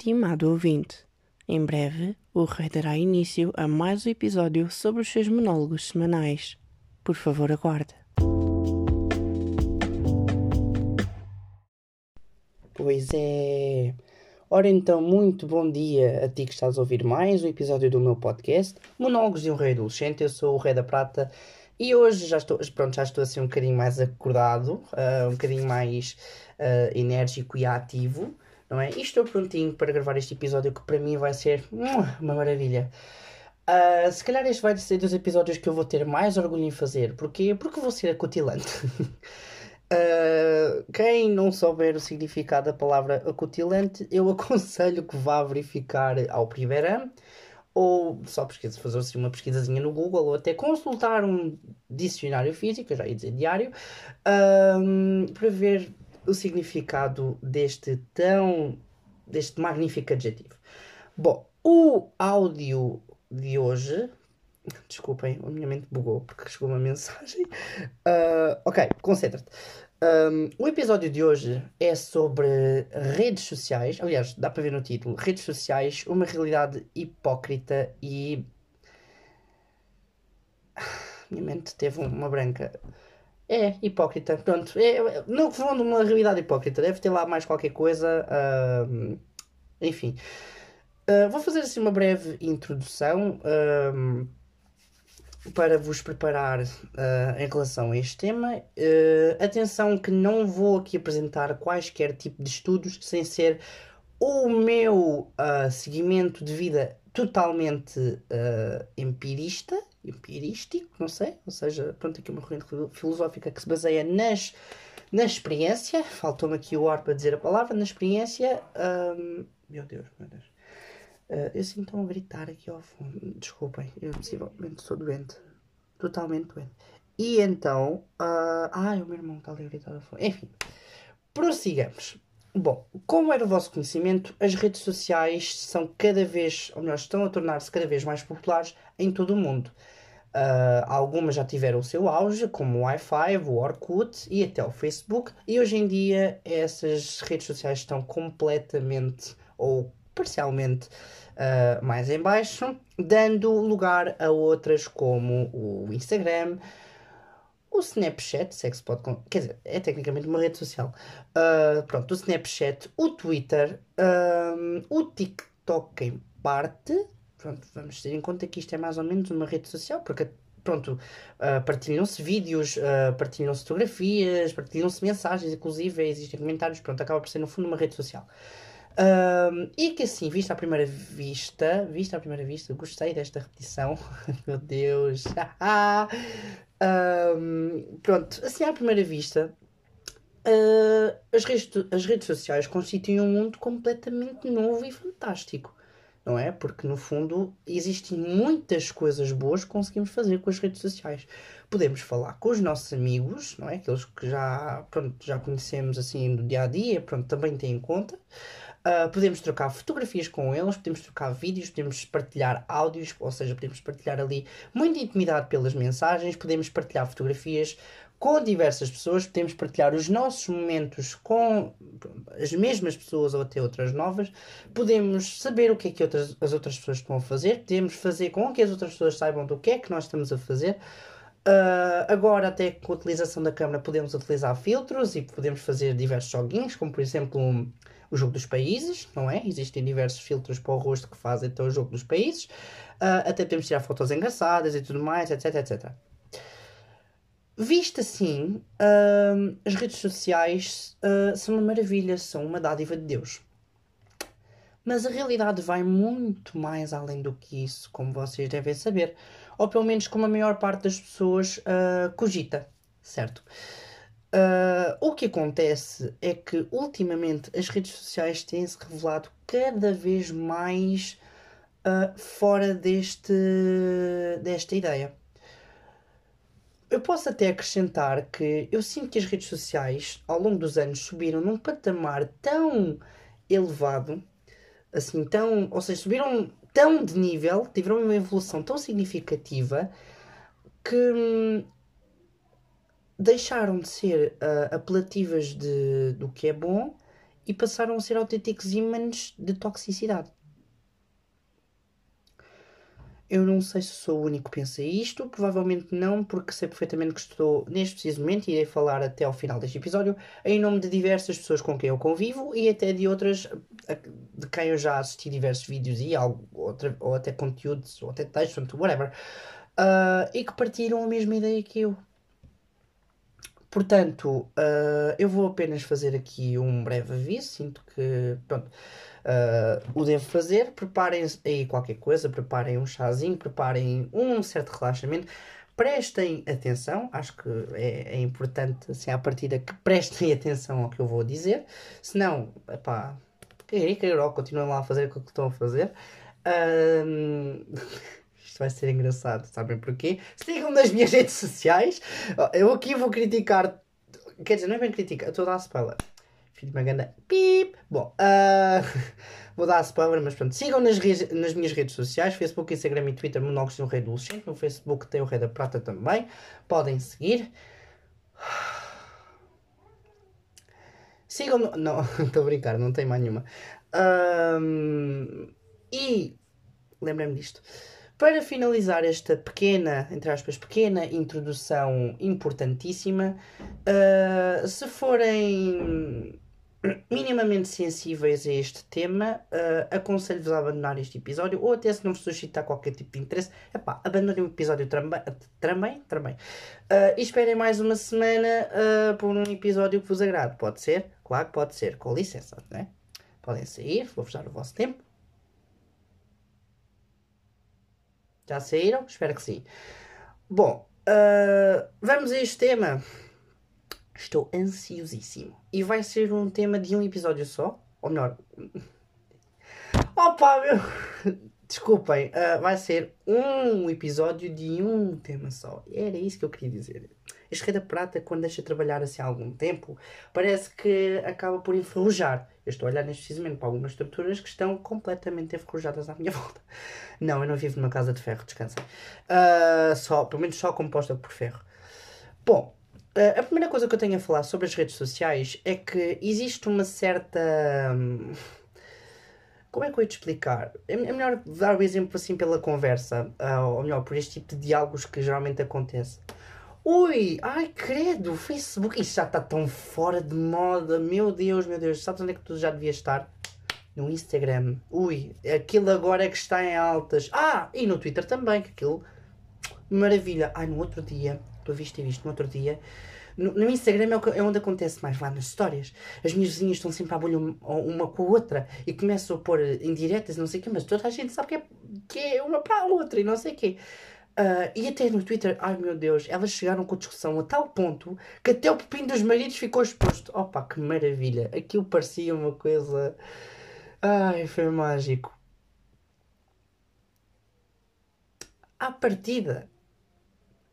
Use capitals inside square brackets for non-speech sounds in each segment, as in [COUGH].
Estimado ouvinte, em breve o Rei dará início a mais um episódio sobre os seus monólogos semanais. Por favor, aguarde. Pois é. Ora então, muito bom dia a ti que estás a ouvir mais um episódio do meu podcast, Monólogos de um Rei Adolescente. Eu sou o Rei da Prata e hoje já estou, pronto, já estou assim um bocadinho mais acordado, uh, um bocadinho mais uh, enérgico e ativo, não é? E estou prontinho para gravar este episódio que para mim vai ser uma maravilha. Uh, se calhar este vai ser dos episódios que eu vou ter mais orgulho em fazer. Porquê? Porque vou ser acutilante. Uh, [LAUGHS] quem não souber o significado da palavra acutilante, eu aconselho que vá verificar ao primeiro ou só pesquisa, fazer assim uma pesquisazinha no Google ou até consultar um dicionário físico, já ia dizer diário, um, para ver o significado deste tão deste magnífico adjetivo. Bom, o áudio de hoje Desculpem, a minha mente bugou porque chegou uma mensagem. Uh, [LAUGHS] ok, concentra-te. Um, o episódio de hoje é sobre redes sociais. Aliás, dá para ver no título: Redes sociais, uma realidade hipócrita e. [SIGHS] Minha mente teve uma branca. É, hipócrita. Pronto. É, no fundo, uma realidade hipócrita. Deve ter lá mais qualquer coisa. Uh, enfim. Uh, vou fazer assim uma breve introdução. Uh, para vos preparar uh, em relação a este tema. Uh, atenção que não vou aqui apresentar quaisquer tipo de estudos sem ser o meu seguimento de vida totalmente empirista, empirístico, não sei, ou seja, pronto, aqui uma corrente filosófica que se baseia nas, na experiência, faltou-me aqui o ar para dizer a palavra, na experiência, meu Deus, meu Deus, Uh, eu sinto um gritar aqui ao fundo. Desculpem, eu possivelmente sou doente. Totalmente doente. E então. Uh, ai, o meu irmão está ali a gritar ao fundo. Enfim, prossigamos. Bom, como era o vosso conhecimento, as redes sociais são cada vez, ou melhor, estão a tornar-se cada vez mais populares em todo o mundo. Uh, algumas já tiveram o seu auge, como o Wi-Fi, o Orkut e até o Facebook, e hoje em dia essas redes sociais estão completamente ou parcialmente uh, mais em baixo, dando lugar a outras como o Instagram, o Snapchat, se é que se pode. Quer dizer, é tecnicamente uma rede social. Uh, pronto, o Snapchat, o Twitter, o TikTok em parte. Pronto, vamos ter em conta que isto é mais ou menos uma rede social, porque pronto, uh, partilham-se vídeos, uh, partilham-se fotografias, partilham-se mensagens, inclusive existem comentários, pronto, acaba por ser no fundo uma rede social. Um, e que assim, vista à primeira vista, vista à primeira vista, gostei desta repetição, [LAUGHS] meu Deus, um, [LAUGHS] pronto, assim à primeira vista, uh, as, redes, as redes sociais constituem um mundo completamente novo e fantástico, não é? Porque no fundo existem muitas coisas boas que conseguimos fazer com as redes sociais. Podemos falar com os nossos amigos, não é? Aqueles que já, pronto, já conhecemos assim do dia a dia, pronto, também têm em conta. Uh, podemos trocar fotografias com eles, podemos trocar vídeos, podemos partilhar áudios, ou seja, podemos partilhar ali muita intimidade pelas mensagens, podemos partilhar fotografias com diversas pessoas, podemos partilhar os nossos momentos com as mesmas pessoas ou até outras novas, podemos saber o que é que outras, as outras pessoas estão a fazer, podemos fazer com que as outras pessoas saibam do que é que nós estamos a fazer. Uh, agora, até com a utilização da câmera, podemos utilizar filtros e podemos fazer diversos joguinhos, como por exemplo o jogo dos países, não é? Existem diversos filtros para o rosto que fazem então o jogo dos países. Uh, até podemos tirar fotos engraçadas e tudo mais, etc, etc. Visto assim, uh, as redes sociais uh, são uma maravilha, são uma dádiva de Deus. Mas a realidade vai muito mais além do que isso, como vocês devem saber, ou pelo menos como a maior parte das pessoas cogita, certo? Uh, o que acontece é que ultimamente as redes sociais têm-se revelado cada vez mais uh, fora deste, desta ideia. Eu posso até acrescentar que eu sinto que as redes sociais ao longo dos anos subiram num patamar tão elevado, assim, tão, ou seja, subiram tão de nível, tiveram uma evolução tão significativa que hum, deixaram de ser uh, apelativas de, do que é bom e passaram a ser autênticos ímãs de toxicidade. Eu não sei se sou o único que pensa isto, provavelmente não, porque sei perfeitamente que estou neste preciso momento e irei falar até ao final deste episódio em nome de diversas pessoas com quem eu convivo e até de outras de quem eu já assisti diversos vídeos e algo, outra, ou até conteúdos, ou até textos, whatever, uh, e que partilham a mesma ideia que eu. Portanto, uh, eu vou apenas fazer aqui um breve aviso. Sinto que pronto, uh, o devo fazer. Preparem aí qualquer coisa, preparem um chazinho, preparem um certo relaxamento. Prestem atenção, acho que é, é importante, assim, à partida, que prestem [LAUGHS] atenção ao que eu vou dizer. Senão, pá, caguei, caguei, continuem lá a fazer aquilo que estão a fazer. [LAUGHS] Isto vai ser engraçado, sabem porquê? Sigam nas minhas redes sociais. Eu aqui vou criticar. Quer dizer, não é bem criticar, estou a dar spoiler. De uma ganda. Pip! Bom, uh, [LAUGHS] vou dar spoiler, mas pronto. Sigam nas, nas minhas redes sociais: Facebook, Instagram e Twitter. Monólogos do Rei Adolescente. No Facebook tem o Rei da Prata também. Podem seguir. Sigam. No... Não, [LAUGHS] estou a brincar, não tem mais nenhuma. Um, e lembrem-me disto. Para finalizar esta pequena, entre aspas, pequena introdução importantíssima, uh, se forem minimamente sensíveis a este tema, uh, aconselho-vos a abandonar este episódio, ou até se não vos suscitar qualquer tipo de interesse, epá, abandonem o episódio também, também. Uh, e esperem mais uma semana uh, por um episódio que vos agrade. Pode ser? Claro que pode ser, com licença, né? Podem sair, vou-vos dar o vosso tempo. Já saíram? Espero que sim. Bom, vamos a este tema. Estou ansiosíssimo. E vai ser um tema de um episódio só. Ou melhor. [LAUGHS] Opa, meu! Desculpem, uh, vai ser um episódio de um tema só. Era isso que eu queria dizer. Da Prata, quando deixa de trabalhar assim há algum tempo, parece que acaba por enferrujar. Eu estou a olhar neste precisamente para algumas estruturas que estão completamente enferrujadas à minha [LAUGHS] volta. Não, eu não vivo numa casa de ferro, descansem. Uh, só, pelo menos só composta por ferro. Bom, a primeira coisa que eu tenho a falar sobre as redes sociais é que existe uma certa. Hum, como é que eu ia te explicar? É, é melhor dar o exemplo assim pela conversa, ou melhor, por este tipo de diálogos que geralmente acontece. Ui, ai credo, Facebook, isso já está tão fora de moda, meu Deus, meu Deus, sabes onde é que tu já devias estar? No Instagram. Ui, aquilo agora é que está em altas. Ah, e no Twitter também, que aquilo, maravilha. Ai, no outro dia, tu viste e viste, no outro dia, no, no Instagram é, é, onde acontece mais, lá nas histórias. As minhas vizinhas estão sempre a bolha uma com a outra e começam a pôr indiretas, não sei o quê, mas toda a gente sabe que é, que é uma para a outra e não sei o quê. Uh, e até no Twitter, ai meu Deus, elas chegaram com a discussão a tal ponto que até o pepino dos maridos ficou exposto. Opa, que maravilha! Aquilo parecia uma coisa. Ai, foi mágico. À partida,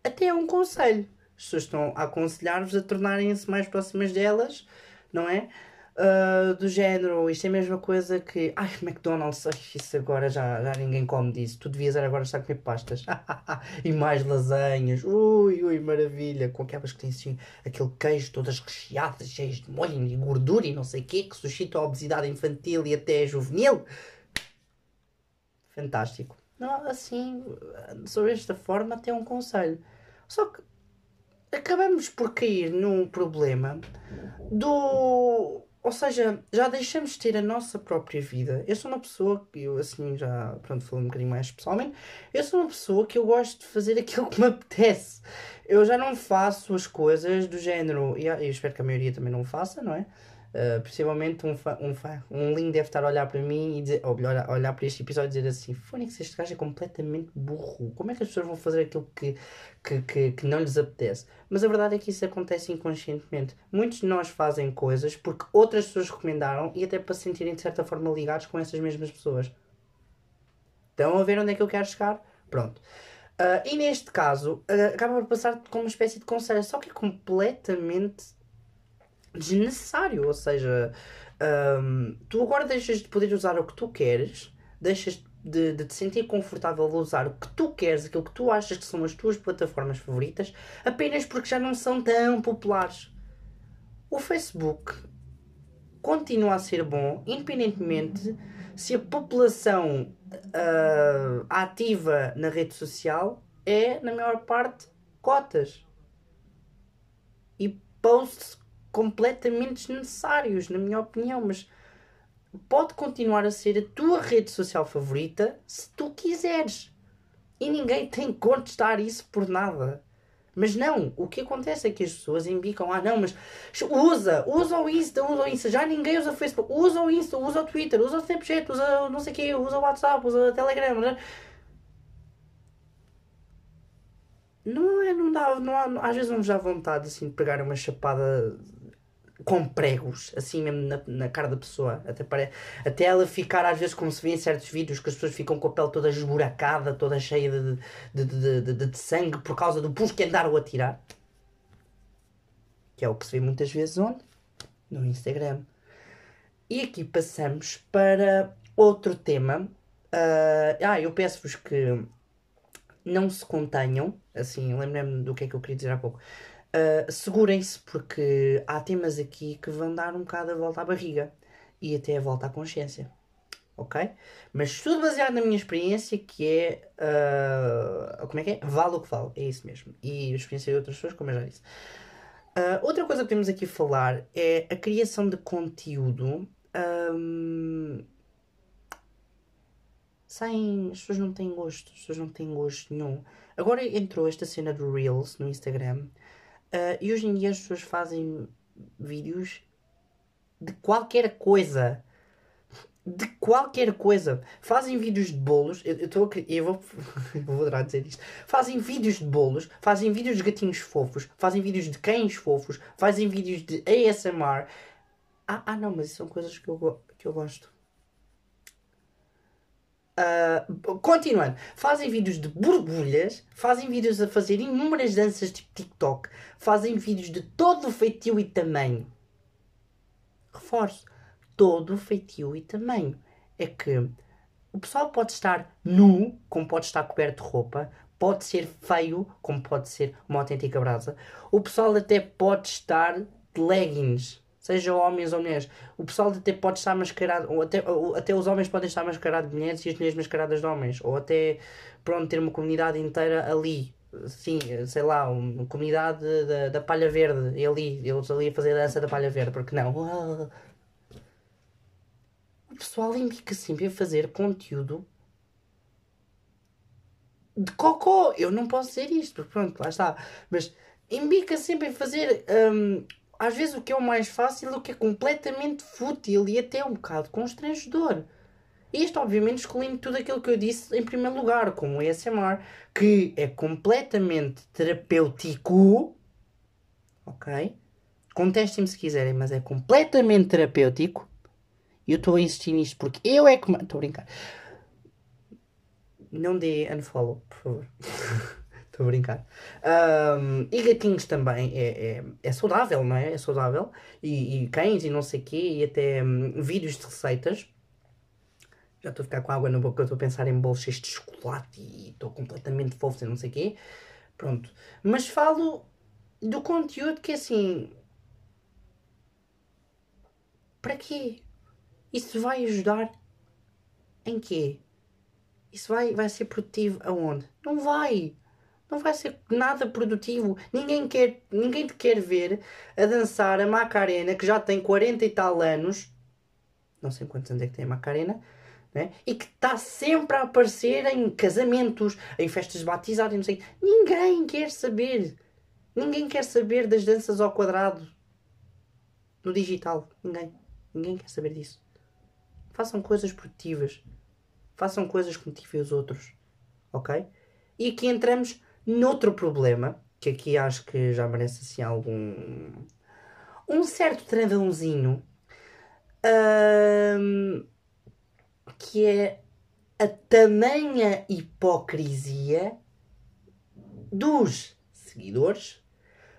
até é um conselho. As pessoas estão a aconselhar-vos a tornarem-se mais próximas delas, não é? Uh, do género, isto é a mesma coisa que. Ai, McDonald's, isso agora já, já ninguém come disso. Tu devias agora estar a comer pastas. [LAUGHS] e mais lasanhas. Ui, ui, maravilha. Com aquelas que têm assim, aquele queijo todas recheadas, cheias de molho e gordura e não sei o quê, que suscita a obesidade infantil e até juvenil. Fantástico. Não, assim, sobre esta forma, até um conselho. Só que acabamos por cair num problema do ou seja, já deixamos de ter a nossa própria vida. Eu sou uma pessoa que eu assim já, pronto, falando um bocadinho mais pessoalmente, eu sou uma pessoa que eu gosto de fazer [LAUGHS] aquilo que me apetece. Eu já não faço as coisas do género, e eu espero que a maioria também não faça, não é? Uh, possivelmente um fã, um fã, um link deve estar a olhar para mim e dizer, ou melhor, olhar para este episódio e dizer assim: Fónix, este gajo é completamente burro. Como é que as pessoas vão fazer aquilo que, que, que, que, não lhes apetece? Mas a verdade é que isso acontece inconscientemente. Muitos de nós fazem coisas porque outras pessoas recomendaram e até para se sentirem de certa forma ligados com essas mesmas pessoas. Estão a ver onde é que eu quero chegar? Pronto. Uh, e neste caso, uh, acaba por passar como uma espécie de conselho, só que é completamente desnecessário. Ou seja, um, tu agora deixas de poder usar o que tu queres, deixas de, de, te sentir confortável a usar o que tu queres, aquilo que tu achas que são as tuas plataformas favoritas, apenas porque já não são tão populares. O Facebook, continua a ser bom, independentemente se a população uh, ativa na rede social é, na maior parte, cotas. E posts completamente desnecessários, na minha opinião, mas pode continuar a ser a tua rede social favorita se tu quiseres. E ninguém tem que contestar isso por nada. Mas não, o que acontece é que as pessoas embicam, ah não, mas usa, usa o Insta, usa o Insta, já ninguém usa o Facebook, usa o Insta, usa o Twitter, usa o Snapchat, usa não sei o quê, usa o WhatsApp, usa o Telegram. Né? Não é, não dá, não há, às vezes não vos dá vontade assim de pegar uma chapada com pregos, assim mesmo na, na cara da pessoa. Até, para, até ela ficar, às vezes, como se vê em certos vídeos, que as pessoas ficam com a pele toda esburacada, toda cheia de, de, de, de, de, de sangue por causa do pus que andaram a tirar. Que é o que se vê muitas vezes onde? No Instagram. E aqui passamos para outro tema. Uh, ah, eu peço-vos que não se contenham. Assim, lembrei-me do que é que eu queria dizer há pouco. Uh, segurem-se, porque há temas aqui que vão dar um bocado a volta à barriga e até a volta à consciência. Ok? Mas tudo baseado na minha experiência, que é. Uh, como é que é? Vale o que vale. É isso mesmo. E a experiência de outras pessoas, como eu já disse. Uh, outra coisa que temos aqui a falar é a criação de conteúdo. Um. As pessoas não têm gosto. As pessoas não têm gosto nenhum. Agora entrou esta cena do Reels no Instagram Uh, e hoje em dia as pessoas fazem vídeos de qualquer coisa. De qualquer coisa. Fazem vídeos de bolos. Eu, eu, eu vou, [LAUGHS] vou adorar dizer isto. Fazem vídeos de bolos. Fazem vídeos de gatinhos fofos. Fazem vídeos de cães fofos. Fazem vídeos de ASMR. Ah, ah não, mas são coisas que eu, que eu gosto. Uh, continuando, fazem vídeos de borbulhas, fazem vídeos a fazer inúmeras danças tipo TikTok, fazem vídeos de todo o feitio e tamanho. Reforço, todo o feitio e tamanho. É que o pessoal pode estar nu, como pode estar coberto de roupa, pode ser feio, como pode ser uma autêntica brasa. O pessoal até pode estar de leggings seja homens ou mulheres. O pessoal até pode estar mascarado, ou até, ou até os homens podem estar mascarados de mulheres e as mulheres mascaradas de homens, ou até, pronto, ter uma comunidade inteira ali. Sim, sei lá, uma comunidade da, da palha verde, e ali, eles ali a fazer a dança da palha verde, porque não? O pessoal indica sempre a fazer conteúdo de cocô. Eu não posso dizer isto, porque pronto, lá está. Mas embica sempre a fazer um, às vezes o que é o mais fácil, o que é completamente fútil e até um bocado constrangedor. Isto, obviamente, excluindo tudo aquilo que eu disse em primeiro lugar, como o ASMR, que é completamente terapêutico. Ok? Contestem-me se quiserem, mas é completamente terapêutico. E eu estou a insistir nisto porque eu é que. Estou a brincar. Não dê unfollow, por favor. [LAUGHS] Estou a brincar. Um, e gatinhos também é, é, é, saudável, não é? É saudável. E, e cães e não sei o quê. E até um, vídeos de receitas. Já estou a ficar com água na boca. Estou a pensar em cheios de chocolate. E estou completamente fofo e não sei o quê. Pronto. Mas falo do conteúdo que é assim... Para quê? Isso vai ajudar em quê? Isso vai, vai ser produtivo aonde? Não vai! Não vai ser nada produtivo. Ninguém, quer, ninguém te quer ver a dançar a Macarena, que já tem 40 e tal anos. Não sei quantos anos é que tem a Macarena. Né? E que está sempre a aparecer em casamentos, em festas de batizado, não sei. Ninguém quer saber. Ninguém quer saber das danças ao quadrado no digital. Ninguém. Ninguém quer saber disso. Façam coisas produtivas. Façam coisas que motivem os outros. Ok? E aqui entramos Noutro problema, que aqui acho que já merece assim algum. um certo travãozinho, que é a tamanha hipocrisia dos seguidores,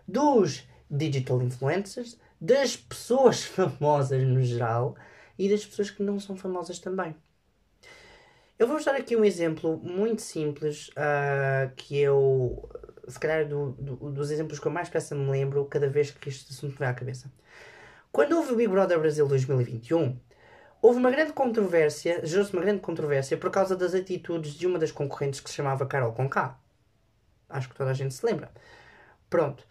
dos digital influencers, das pessoas [LAUGHS] famosas no geral e das pessoas que não são famosas também. Eu vou-vos dar aqui um exemplo muito simples uh, que eu, se calhar, do, do, dos exemplos que eu mais peça me lembro cada vez que este assunto me vem à cabeça. quando houve o Big Brother Brasil 2021, houve uma grande controvérsia, gerou-se uma grande controvérsia por causa das atitudes de uma das concorrentes que se chamava Carol Conká. Acho que toda a gente se lembra. Pronto.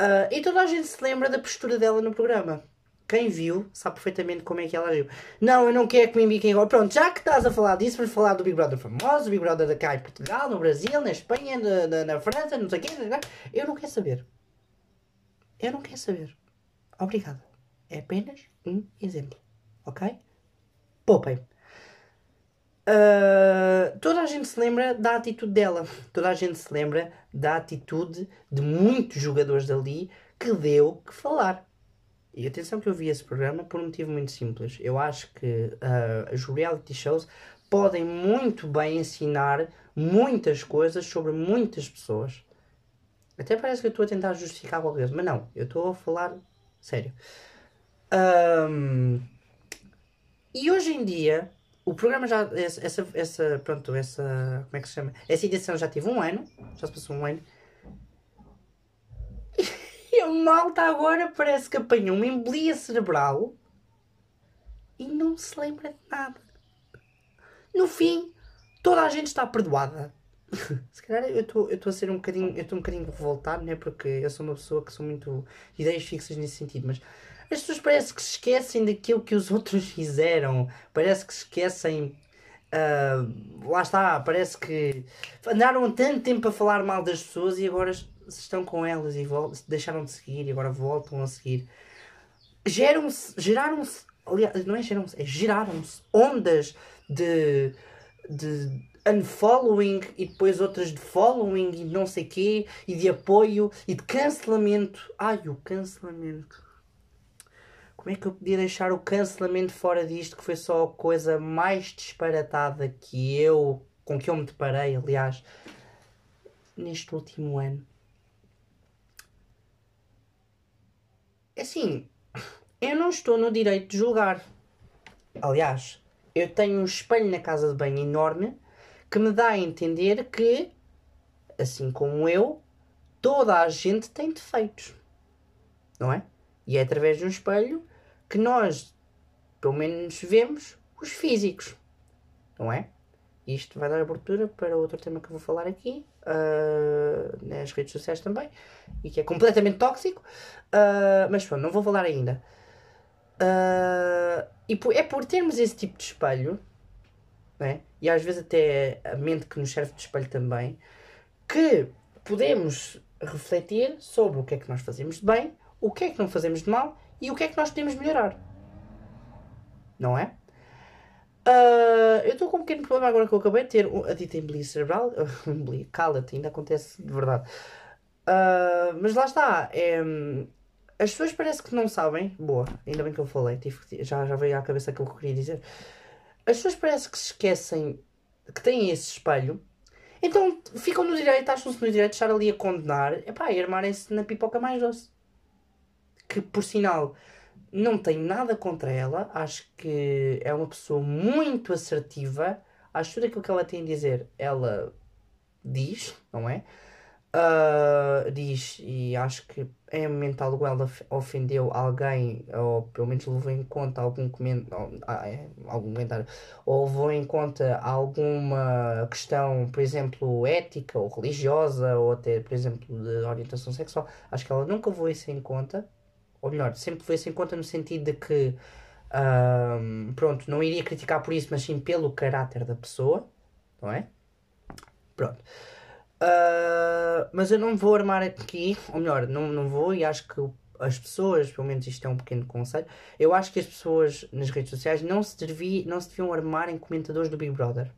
Uh, e toda a gente se lembra da postura dela no programa. Quem viu sabe perfeitamente como é que ela agiu. Não, eu não quero que me indiquem agora. Pronto, já que estás a falar disso, vamos falar do Big Brother famoso, Big Brother da cá em Portugal, no Brasil, na Espanha, na, na, na França, não sei o quê. Eu não quero saber. Eu não quero saber. Obrigada. É apenas um exemplo. Ok? Poupem. Uh, toda a gente se lembra da atitude dela. Toda a gente se lembra da atitude de muitos jogadores dali que deu que falar. E atenção que eu vi esse programa por um motivo muito simples. Eu acho que uh, os reality shows podem muito bem ensinar muitas coisas sobre muitas pessoas. Até parece que eu estou a tentar justificar qualquer coisa, mas não, eu estou a falar sério. Um, e hoje em dia, o programa já. Essa, essa, pronto, essa. Como é que se chama? Essa edição já teve um ano, já se passou um ano. E a malta agora parece que apanhou uma embolia cerebral e não se lembra de nada. No fim, toda a gente está perdoada. [LAUGHS] se calhar eu estou a ser um bocadinho, eu estou um bocadinho revoltado, né? Porque eu sou uma pessoa que sou muito ideias fixas nesse sentido, mas as pessoas parece que se esquecem daquilo que os [LAUGHS] outros fizeram, parece que se esquecem. Uh, lá está, parece que andaram tanto tempo a falar mal das pessoas e agora estão com elas e deixaram de seguir e agora voltam a seguir. Geram-se, geraram-se, aliás, não é geram-se, é geraram-se ondas de, de unfollowing e depois outras de following e não sei quê e de apoio e de cancelamento. Ai, o cancelamento. Como é que eu podia deixar o cancelamento fora disto que foi só a coisa mais disparatada que eu, com que eu me deparei, aliás, neste último ano. Assim, eu não estou no direito de julgar. Aliás, eu tenho um espelho na casa de banho enorme que me dá a entender que, assim como eu, toda a gente tem defeitos. Não é? E é através de um espelho que nós, pelo menos, vemos os físicos. Não é? Isto vai dar abertura para outro tema que eu vou falar aqui, uh, nas redes sociais também, e que é completamente tóxico, uh, mas pronto, não vou falar ainda. Uh, e por, é por termos esse tipo de espelho, né? e às vezes até a mente que nos serve de espelho também, que podemos refletir sobre o que é que nós fazemos de bem, o que é que não fazemos de mal e o que é que nós podemos melhorar. Não é? Uh, eu estou com um pequeno problema agora que eu acabei de ter a dita embolia cerebral. [LAUGHS] Cala-te, ainda acontece de verdade. Uh, mas lá está. É, as pessoas parece que não sabem. Boa, ainda bem que eu falei. Tive, já, já veio à cabeça aquilo que eu queria dizer. As pessoas parece que se esquecem que têm esse espelho. Então ficam no direito, acham-se no direito de estar ali a condenar epá, e armarem-se na pipoca mais doce. Que por sinal não tenho nada contra ela, acho que é uma pessoa muito assertiva, acho tudo aquilo que ela tem a dizer, ela diz, não é? Uh, diz, e acho que em momento algum ela ofendeu alguém, ou pelo menos levou em conta algum comentário, ah, é, algum comentário, ou levou em conta alguma questão, por exemplo, ética ou religiosa, ou até, por exemplo, de orientação sexual, acho que ela nunca levou isso em conta ou melhor, sempre foi isso em conta no sentido de que, um, pronto, não iria criticar por isso, mas sim pelo caráter da pessoa, não é? Pronto. Uh, mas eu não vou armar aqui, ou melhor, não, não vou e acho que as pessoas, pelo menos isto é um pequeno conselho, eu acho que as pessoas nas redes sociais não se, devi, não se deviam armar em comentadores do Big Brother.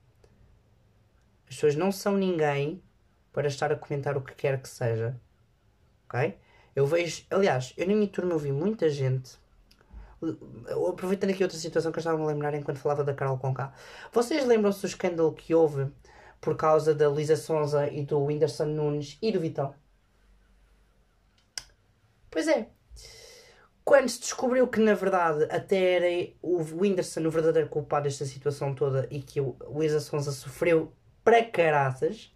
As pessoas não são ninguém para estar a comentar o que quer que seja. Ok? Eu vejo, aliás, eu na minha turma ouvi muita gente. Aproveitando aqui outra situação que eu estava a lembrar enquanto falava da Carol Conká. Vocês lembram-se do escândalo que houve por causa da Lisa Sonza e do Whindersson Nunes e do Vitão? Pois é. Quando se descobriu que na verdade até era o Whindersson o verdadeiro culpado desta situação toda e que o Lisa Sonza sofreu para caraças,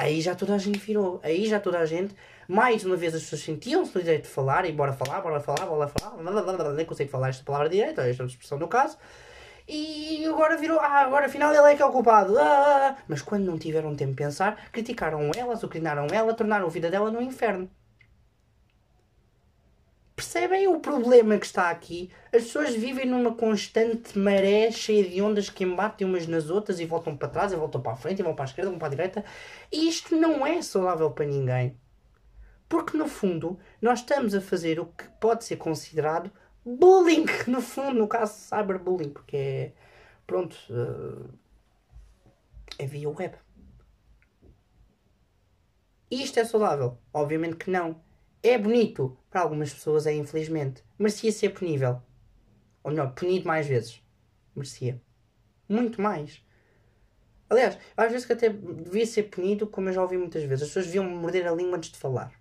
Aí já toda a gente virou. Aí já toda a gente, mais uma vez as pessoas sentiam-se no direito de falar e bora falar, bora falar, bora falar, nem consigo falar esta palavra direito, esta expressão no caso. E agora virou, ah, agora afinal ele é que é o culpado. Ah, mas quando não tiveram tempo de pensar, criticaram ela, azucrinaram ela, tornaram a vida dela no inferno. Percebem o problema que está aqui? As pessoas vivem numa constante maré cheia de ondas que embatem umas nas outras e voltam para trás, e voltam para a frente, e vão para a esquerda, vão para a direita. E isto não é saudável para ninguém. Porque no fundo, nós estamos a fazer o que pode ser considerado bullying, [LAUGHS] no fundo, no caso cyberbullying, porque é. Pronto. Uh, é via web. Isto é saudável? Obviamente que não. É bonito? Para algumas pessoas é infelizmente. Merecia ser punível. Ou melhor, punido mais vezes. Merecia. Muito mais. Aliás, às vezes que até devia ser punido, como eu já ouvi muitas vezes. As pessoas deviam morder a língua antes de falar.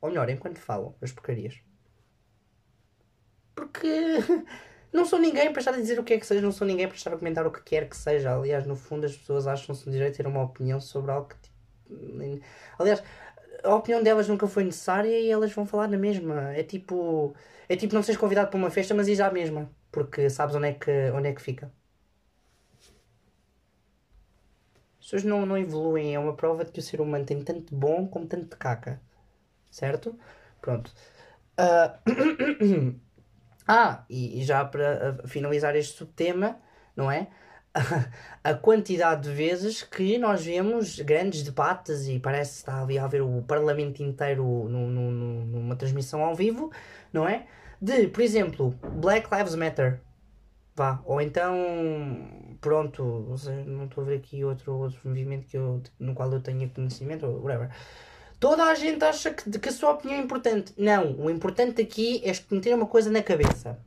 Ou melhor, enquanto falam as porcarias. Porque [LAUGHS] não sou ninguém para estar a dizer o que é que seja, não sou ninguém para estar a comentar o que quer que seja. Aliás, no fundo, as pessoas acham-se no direito de ter uma opinião sobre algo que. Tipo, aliás, a opinião delas nunca foi necessária e elas vão falar na mesma. É tipo. É tipo não seres convidado para uma festa, mas ir à mesma. Porque sabes onde é que, onde é que fica. As pessoas não, não evoluem. É uma prova de que o ser humano tem tanto de bom como tanto de caca. Certo? Pronto. Uh... [COUGHS] ah, e, e já para finalizar este subtema, não é? [LAUGHS] a quantidade de vezes que nós vemos grandes debates e parece que está ali a haver o parlamento inteiro no, no, no, numa transmissão ao vivo, não é? De, por exemplo, Black Lives Matter. Vá. Ou então, pronto, não estou a ver aqui outro, outro movimento que eu, no qual eu tenho conhecimento, ou whatever. Toda a gente acha que, que a sua opinião é importante. Não, o importante aqui é meter uma coisa na cabeça.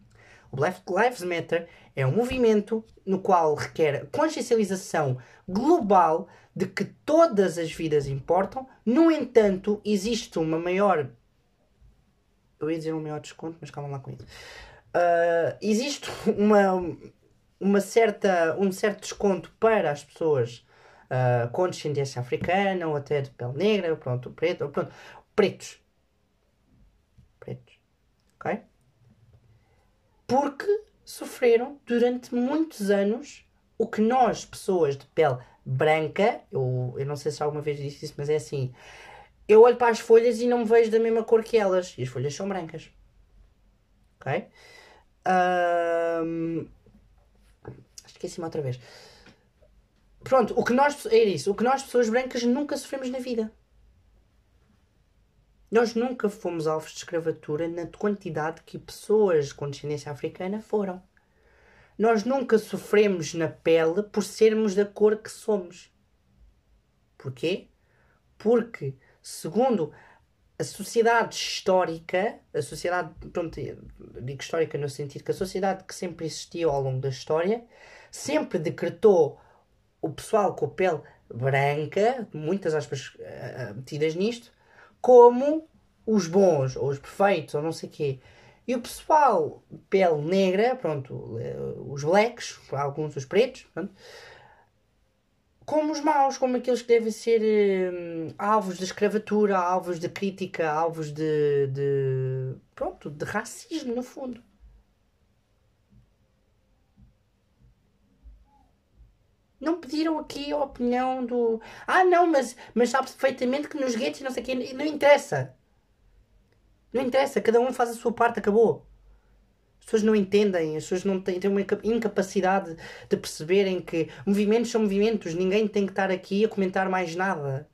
O Black Lives Matter é um movimento no qual requer consciencialização global de que todas as vidas importam. No entanto, existe uma maior. Eu ia dizer um maior desconto, mas calma lá com isso. Uh, existe uma, uma certa, um certo desconto para as pessoas uh, com descendência africana ou até de pele negra, pronto, preto, pronto, pretos. Pretos. Ok? porque sofreram durante muitos anos o que nós, pessoas de pele branca, eu, eu não sei se alguma vez disse isso, mas é assim: eu olho para as folhas e não me vejo da mesma cor que elas, e as folhas são brancas. Ok? Um, esqueci-me outra vez. Pronto, o que nós, é isso, o que nós, pessoas brancas, nunca sofremos na vida. Nós nunca fomos alvos de escravatura na quantidade que pessoas com descendência africana foram. Nós nunca sofremos na pele por sermos da cor que somos. Porquê? Porque, segundo a sociedade histórica, a sociedade, pronto, digo histórica no sentido que a sociedade que sempre existiu ao longo da história, sempre decretou o pessoal com a pele branca, muitas aspas uh, metidas nisto, como os bons, ou os perfeitos, ou não sei o quê. E o pessoal, pele negra, pronto, eh, os blacks, alguns os pretos, pronto, como os maus, como aqueles que devem ser eh, alvos de escravatura, alvos de crítica, alvos de, de. pronto, de racismo, no fundo. Não pediram aqui a opinião do. Ah, não, mas, mas sabe perfeitamente que nos guetos não sei o quê. Não interessa. Não interessa. Cada um faz a sua parte, acabou. As pessoas não entendem, as pessoas não têm, têm uma incapacidade de perceberem que movimentos são movimentos. Ninguém tem que estar aqui a comentar mais nada.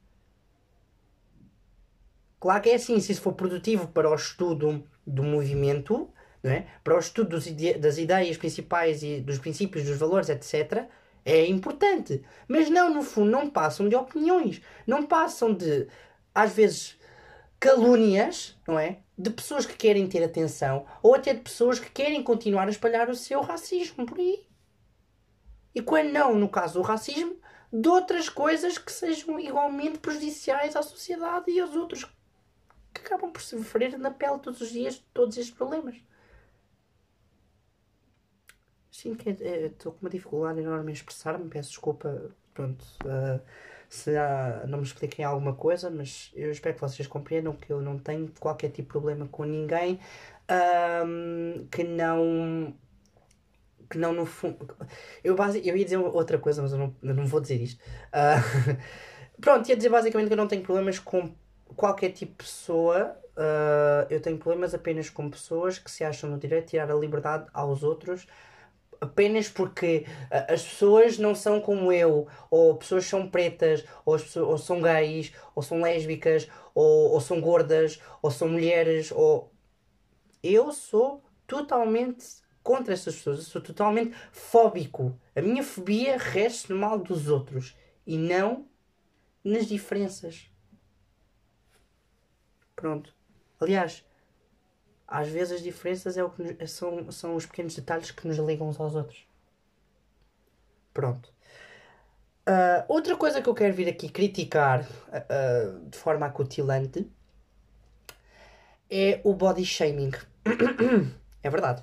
Claro que é assim, se isso for produtivo para o estudo do movimento, não é? para o estudo das ideias principais e dos princípios, dos valores, etc., é importante. Mas não, no fundo, não passam de opiniões. Não passam de, às vezes, calúnias, não é? De pessoas que querem ter atenção ou até de pessoas que querem continuar a espalhar o seu racismo por aí. E quando não, no caso do racismo, de outras coisas que sejam igualmente prejudiciais à sociedade e aos outros que acabam por sofrer na pele todos os dias todos estes problemas. Sinto que estou com uma dificuldade enorme em expressar-me, peço desculpa, pronto, uh, se há, não me expliquem alguma coisa, mas eu espero que vocês compreendam que eu não tenho qualquer tipo de problema com ninguém um, que não que não no fundo. Eu, base... eu ia dizer outra coisa, mas eu não, eu não vou dizer isto. Uh... [LAUGHS] Pronto, ia dizer basicamente que eu não tenho problemas com qualquer tipo de pessoa. Uh... Eu tenho problemas apenas com pessoas que se acham no direito de tirar a liberdade aos outros apenas porque as pessoas não são como eu, ou pessoas são pretas, ou, pessoas, ou são gays, ou são lésbicas, ou, ou são gordas, ou são mulheres, ou. Eu sou totalmente contra essas pessoas. Eu sou totalmente fóbico. A minha fobia resta no mal dos outros e não nas diferenças. Pronto. Aliás, às vezes as diferenças é o que nos, são, são os pequenos detalhes que nos ligam uns aos outros. Pronto. Uh, outra coisa que eu quero vir aqui criticar uh, de forma acutilante é o body shaming. [COUGHS] é verdade.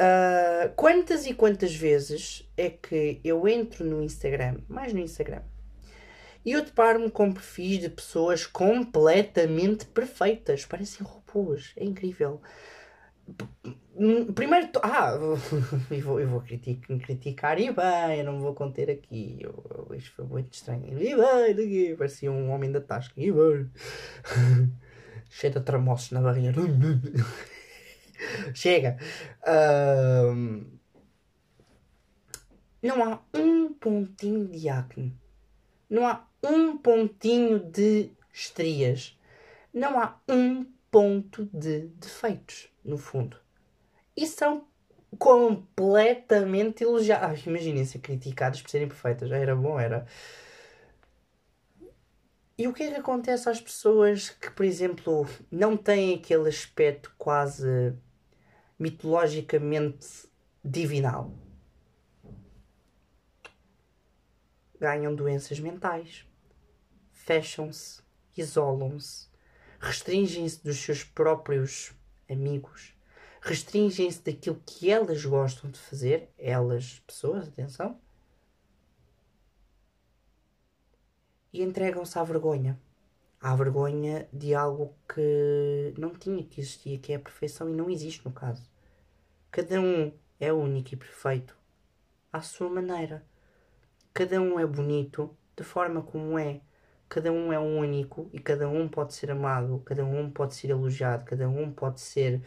Uh, quantas e quantas vezes é que eu entro no Instagram, mais no Instagram, e eu deparo-me com perfis de pessoas completamente perfeitas, parecem robôs, é incrível. Primeiro, ah, [LAUGHS] eu vou, eu vou criticar, criticar e bem, eu não me vou conter aqui. Eu, eu, isto foi muito estranho. E bem, parecia um homem da tasca. E bem, [LAUGHS] cheio de tramoços na barriga. [LAUGHS] Chega. Um, não há um pontinho de acne. Não há um pontinho de estrias. Não há um ponto de defeitos, no fundo. E são completamente elogiados. Ah, Imaginem ser criticados por serem perfeitas. Era bom, era. E o que é que acontece às pessoas que, por exemplo, não têm aquele aspecto quase mitologicamente divinal. Ganham doenças mentais, fecham-se, isolam-se, restringem-se dos seus próprios amigos, restringem-se daquilo que elas gostam de fazer, elas, pessoas, atenção, e entregam-se à vergonha à vergonha de algo que não tinha que existir, que é a perfeição e não existe no caso. Cada um é único e perfeito à sua maneira. Cada um é bonito da forma como é. Cada um é único e cada um pode ser amado, cada um pode ser elogiado, cada um pode ser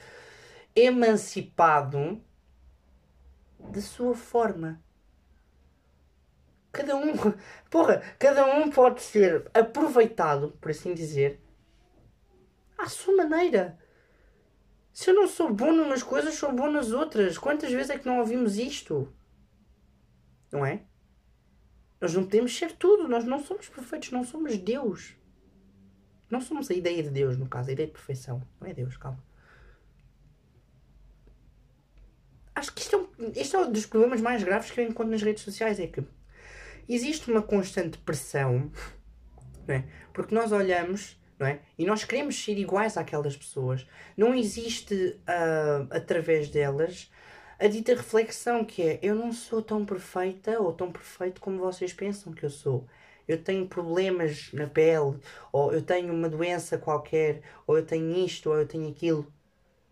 emancipado de sua forma. Cada um, [LAUGHS] porra, cada um pode ser aproveitado, por assim dizer, à sua maneira. Se eu não sou bom numas coisas, sou bom nas outras. Quantas vezes é que não ouvimos isto? Não é? Nós não podemos ser tudo, nós não somos perfeitos, não somos Deus. Não somos a ideia de Deus, no caso, a ideia de perfeição. Não é Deus, calma. Acho que isto é, um, isto é um dos problemas mais graves que eu encontro nas redes sociais. É que existe uma constante pressão, não é? Porque nós olhamos, não é? E nós queremos ser iguais àquelas pessoas. Não existe, uh, através delas, a dita reflexão que é eu não sou tão perfeita ou tão perfeito como vocês pensam que eu sou. Eu tenho problemas na pele, ou eu tenho uma doença qualquer, ou eu tenho isto, ou eu tenho aquilo.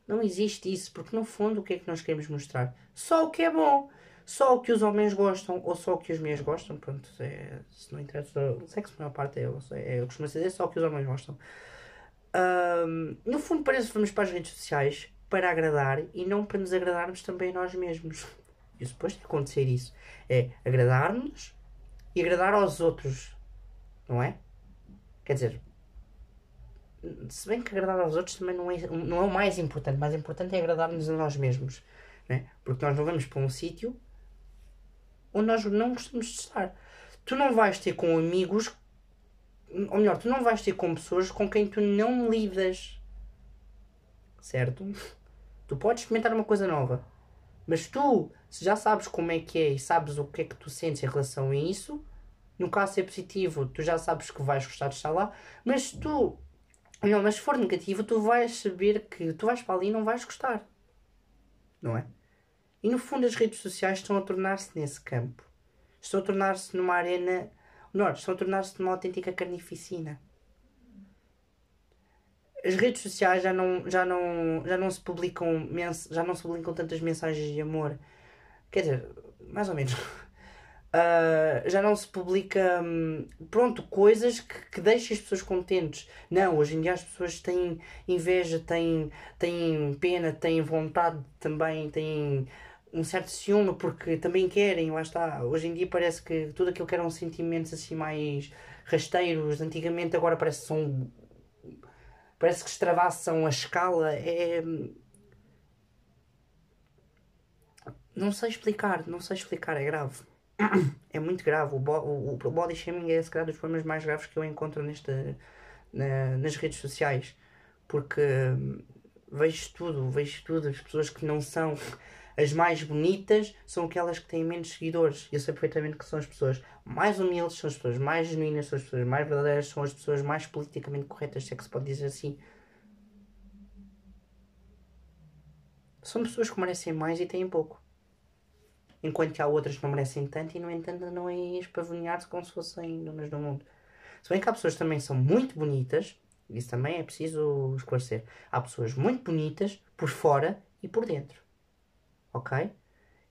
Não existe isso, porque no fundo o que é que nós queremos mostrar? Só o que é bom só o que os homens gostam ou só o que as mulheres gostam, pronto, é, se não interessa, o sexo, a maior parte é, é, eu costumo dizer só o que os homens gostam. Um, no fundo, parece que vamos para as redes sociais para agradar e não para nos agradarmos também a nós mesmos. E depois de acontecer isso é agradar-nos e agradar aos outros, não é? Quer dizer, se bem que agradar aos outros também não é, não é o mais importante, o mais importante é agradar-nos a nós mesmos, né? porque nós não vamos para um sítio onde nós não gostamos de estar. Tu não vais ter com amigos, ou melhor, tu não vais ter com pessoas com quem tu não lidas. Certo? Tu podes experimentar uma coisa nova. Mas tu, se já sabes como é que é e sabes o que é que tu sentes em relação a isso, no caso ser positivo, tu já sabes que vais gostar de estar lá, mas tu, não, mas se for negativo, tu vais saber que tu vais para ali e não vais gostar. Não é? E no fundo as redes sociais estão a tornar-se nesse campo. Estão a tornar-se numa arena. Melhor, estão a tornar-se numa autêntica carnificina. As redes sociais já não, já não, já não se publicam mens já não se publicam tantas mensagens de amor. Quer dizer, mais ou menos. Uh, [LAUGHS] já não se publica, hum, pronto, coisas que, que deixem as pessoas contentes. Não, hoje em dia as pessoas têm inveja, têm, têm pena, têm vontade também, têm um certo ciúme porque também querem, lá está. Hoje em dia parece que tudo aquilo que eram sentimentos assim mais rasteiros, antigamente agora parece que são. Parece que extravassam a escala. É. Não sei explicar, não sei explicar, é grave. É muito grave. O, bo o body shaming é, se calhar, dos problemas mais graves que eu encontro nesta, na, nas redes sociais. Porque hum, vejo tudo, vejo tudo. As pessoas que não são as mais bonitas são aquelas que têm menos seguidores. Eu sei perfeitamente que são as pessoas mais humildes, são as pessoas mais genuínas, são as pessoas mais verdadeiras, são as pessoas mais politicamente corretas, se é que se pode dizer assim. São pessoas que merecem mais e têm pouco. Enquanto que há outras que não merecem tanto e, no entanto, não é espavinhar-se como se fossem donas do mundo. Se bem que há pessoas que também são muito bonitas, isso também é preciso esclarecer. Há pessoas muito bonitas por fora e por dentro ok?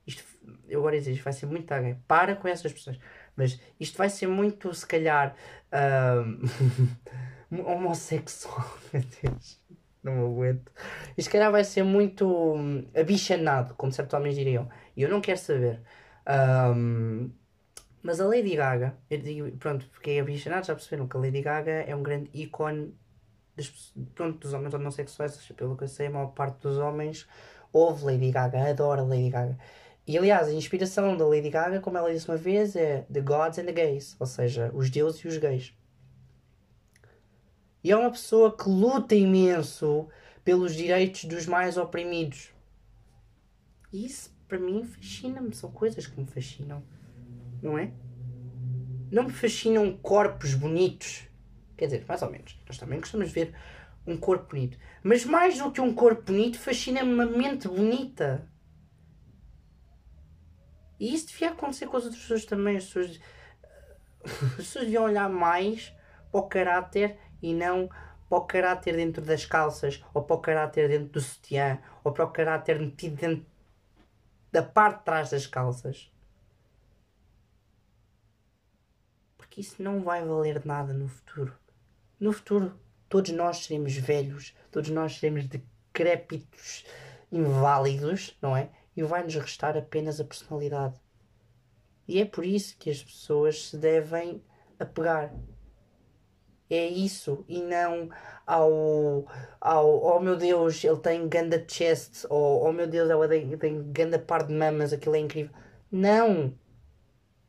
Isto, eu agora dizer, isto vai ser muito alguém. Para com essas pessoas. Mas isto vai ser muito, se calhar, [LAUGHS] homossexual. [LAUGHS] Meu Deus, não me aguento. Isto, se calhar, vai ser muito um, abichanado, como certos homens diriam. E eu não quero saber. Um, mas a Lady Gaga, eu digo, pronto, fiquei abichanado, já perceberam que a Lady Gaga é um grande ícone dos, pronto, dos homens homossexuais, pelo que eu sei, a maior parte dos homens ouve Lady Gaga, adora Lady Gaga. E aliás, a inspiração da Lady Gaga, como ela disse uma vez, é The Gods and the Gays, ou seja, os deuses e os gays. E é uma pessoa que luta imenso pelos direitos dos mais oprimidos. Isso, para mim, fascina-me. São coisas que me fascinam. Não é? Não me fascinam corpos bonitos. Quer dizer, mais ou menos. Nós também gostamos de ver um corpo bonito. Mas mais do que um corpo bonito, fascina-me uma mente bonita. E isso devia acontecer com as outras pessoas também. As pessoas, [LAUGHS] as pessoas deviam olhar mais para o caráter e não para o caráter dentro das calças, ou para o caráter dentro do sutiã, ou para o caráter metido dentro da parte de trás das calças. Porque isso não vai valer nada no futuro. No futuro, todos nós seremos velhos, todos nós seremos decrépitos, inválidos, não é? E vai-nos restar apenas a personalidade. E é por isso que as pessoas se devem apegar. É isso, e não ao, ao oh meu Deus, ele tem ganda chest, ou oh meu Deus, ela tem, tem ganda par de mamas, aquilo é incrível. Não!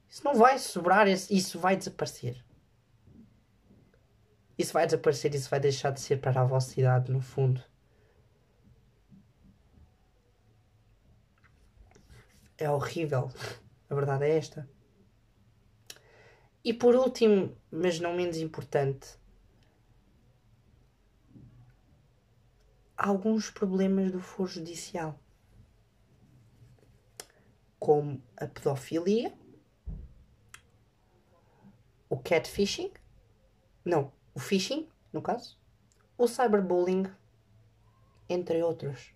Isso não vai sobrar, isso vai desaparecer. Isso vai desaparecer, isso vai deixar de ser para a vossa idade, no fundo. É horrível. A verdade é esta. E por último, mas não menos importante, alguns problemas do foro judicial, como a pedofilia, o catfishing, não, o phishing, no caso, o cyberbullying, entre outros.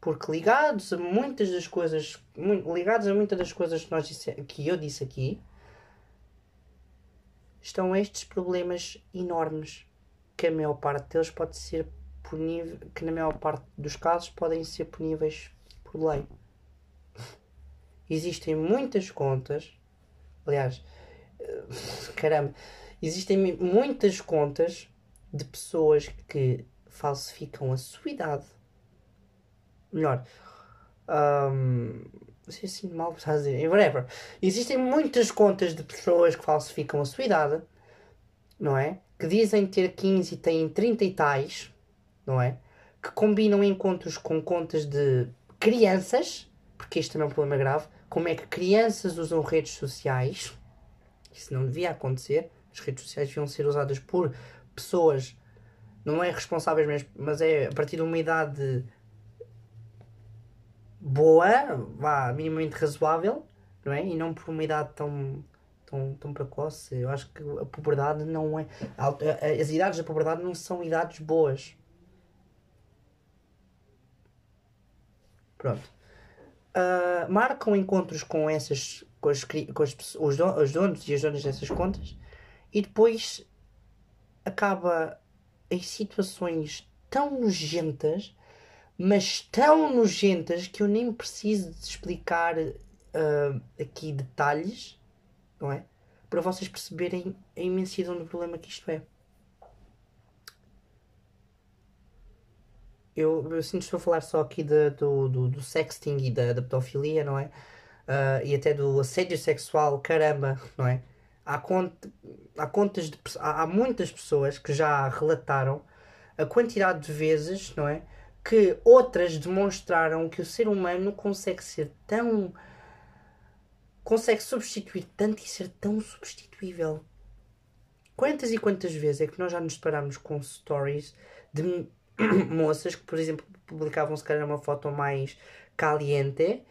Porque ligados a muitas das coisas, ligados a muitas das coisas que, nós disse, que eu disse aqui, estão estes problemas enormes que a maior parte deles pode ser punível, que na maior parte dos casos podem ser puníveis por lei. Existem muitas contas, aliás, eh, [LAUGHS] caramba, Existem muitas contas de pessoas que falsificam a sua idade. Melhor, um, não sei assim mal está a dizer, whatever. Existem muitas contas de pessoas que falsificam a sua idade, não é? Que dizem ter 15 e têm 30 e tais, não é? Que combinam encontros com contas de crianças, porque isto também é um problema grave. Como é que crianças usam redes sociais? Isso não devia acontecer as redes sociais deviam ser usadas por pessoas, não é responsáveis mesmo, mas é a partir de uma idade boa, vá, minimamente razoável, não é? E não por uma idade tão, tão, tão precoce. Eu acho que a puberdade não é. As idades da puberdade não são idades boas. Pronto. Uh, marcam encontros com essas com, as, com as, os, os donos e as donas dessas contas e depois acaba em situações tão nojentas mas tão nojentas que eu nem preciso de explicar uh, aqui detalhes, não é? Para vocês perceberem a imensidão do problema que isto é. Eu, eu sinto estou a falar só aqui de, do, do, do sexting e da, da pedofilia, não é? Uh, e até do assédio sexual, caramba, não é? Há, cont há, contas de, há, há muitas pessoas que já relataram a quantidade de vezes, não é? que outras demonstraram que o ser humano consegue ser tão. consegue substituir tanto e ser tão substituível. Quantas e quantas vezes é que nós já nos deparamos com stories de [COUGHS] moças que, por exemplo, publicavam se calhar uma foto mais caliente,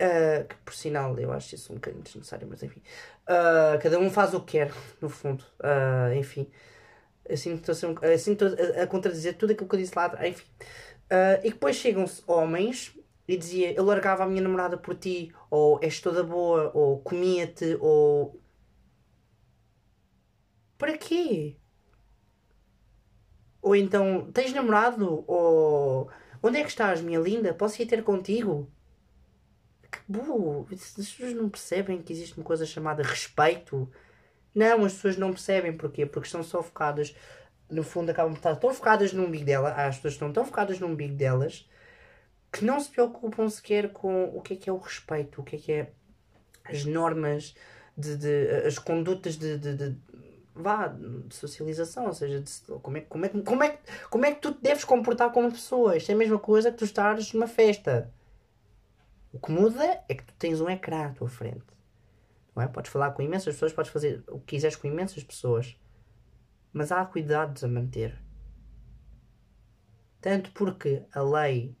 uh, que por sinal eu acho isso um bocadinho desnecessário, mas enfim, uh, cada um faz o que quer, no fundo, uh, enfim, assim estou a, assim a, a contradizer tudo aquilo que eu disse lá, enfim. E depois chegam-se homens e dizia eu largava a minha namorada por ti, ou és toda boa, ou comia-te, ou. Para quê? Ou então, tens namorado? Ou. Onde é que estás, minha linda? Posso ir ter contigo? Burro! As pessoas não percebem que existe uma coisa chamada respeito. Não, as pessoas não percebem porquê? Porque estão só focadas no fundo acabam por estar tão focadas no umbigo dela, as pessoas estão tão focadas no umbigo delas que não se preocupam sequer com o que é que é o respeito, o que é que é as normas, de, de as condutas de, de, de, vá, de socialização, ou seja, de, como, é, como, é, como, é, como é que tu te deves comportar como pessoa. Isto é a mesma coisa que tu estares numa festa. O que muda é que tu tens um ecrã à tua frente. Não é? Podes falar com imensas pessoas, podes fazer o que quiseres com imensas pessoas mas há cuidados a manter. Tanto porque a lei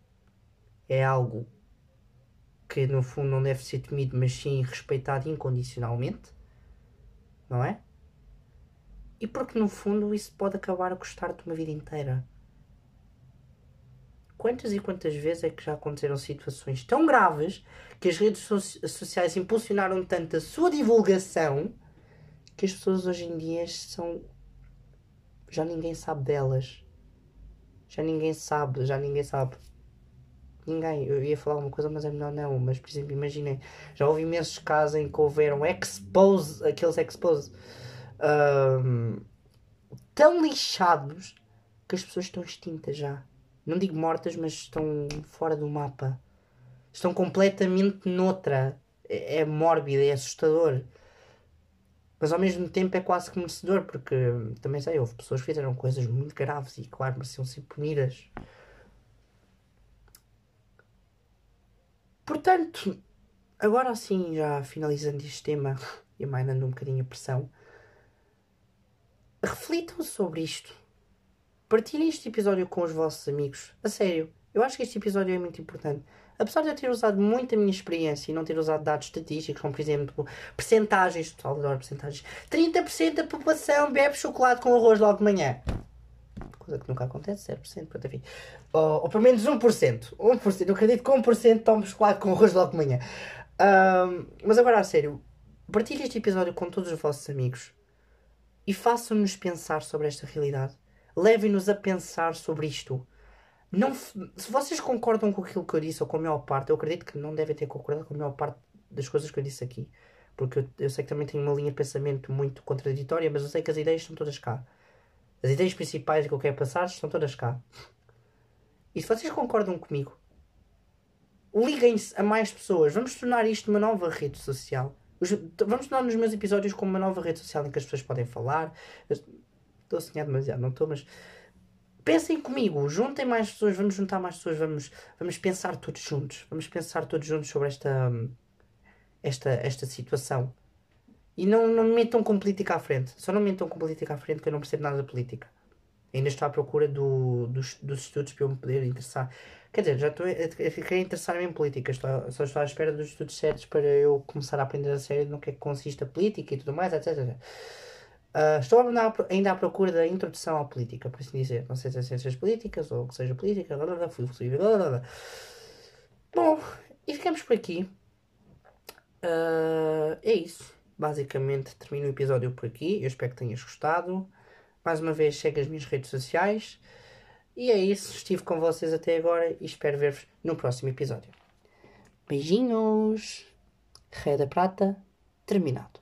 é algo que no fundo não deve ser temido, mas sim respeitado incondicionalmente, não é? E porque no fundo isso pode acabar a custar-te uma vida inteira. Quantas e quantas vezes é que já aconteceram situações tão graves que as redes sociais impulsionaram tanto a sua divulgação que as pessoas hoje em dia são já ninguém sabe delas. Já ninguém sabe, já ninguém sabe. Ninguém. Eu ia falar uma coisa, mas é melhor não. Mas, por exemplo, imaginem, já houve imensos casos em que houveram expose, aqueles expose, um, tão lixados que as pessoas estão extintas já. Não digo mortas, mas estão fora do mapa. Estão completamente noutra. É, é mórbido, é assustador. Mas ao mesmo tempo é quase que merecedor, porque também sei, houve pessoas que fizeram coisas muito graves e, claro, mereciam ser punidas. Portanto, agora assim, já finalizando este tema [LAUGHS] e amainando um bocadinho a pressão, reflitam sobre isto. Partilhem este episódio com os vossos amigos. A sério, eu acho que este episódio é muito importante. Apesar de eu ter usado muito a minha experiência e não ter usado dados estatísticos, como por exemplo percentagens, total adoro percentagens, 30% da população bebe chocolate com arroz logo de manhã. Coisa que nunca acontece, 0%, pronto, enfim. Ou, ou pelo menos 1%. 1%. Eu acredito que 1% tome chocolate com arroz logo de manhã. Um, mas agora a sério, partilhe este episódio com todos os vossos amigos e façam-nos pensar sobre esta realidade. Levem-nos a pensar sobre isto. Não, se vocês concordam com aquilo que eu disse, ou com a maior parte, eu acredito que não devem ter concordado com a maior parte das coisas que eu disse aqui. Porque eu, eu sei que também tenho uma linha de pensamento muito contraditória, mas eu sei que as ideias estão todas cá. As ideias principais que eu quero passar estão todas cá. E se vocês concordam comigo, liguem-se a mais pessoas. Vamos tornar isto uma nova rede social. Vamos tornar nos meus episódios como uma nova rede social em que as pessoas podem falar. Estou a sonhar demasiado, não estou, mas pensem comigo, juntem mais pessoas, vamos juntar mais pessoas, vamos, vamos pensar todos juntos, vamos pensar todos juntos sobre esta, esta, esta situação. E não, não me metam com política à frente. Só não me metam com política à frente que eu não percebo nada da política. Ainda estou à procura do, dos, dos estudos para eu me poder interessar. Quer dizer, já estou a, a, querer interessar-me em política. Estou, só estou à espera dos estudos certos para eu começar a aprender a sério no que é que consiste a política e tudo mais, etc. Uh, estou ainda à procura da introdução à política, por assim dizer. Não sei se é ciências políticas ou que seja política. Blá, blá, blá, blá, blá, blá. Bom, e ficamos por aqui. Uh, é isso. Basicamente, termino o episódio por aqui. Eu espero que tenhas gostado. Mais uma vez, segue as minhas redes sociais. E é isso. Estive com vocês até agora e espero ver-vos no próximo episódio. Beijinhos! Ré da Prata, terminado.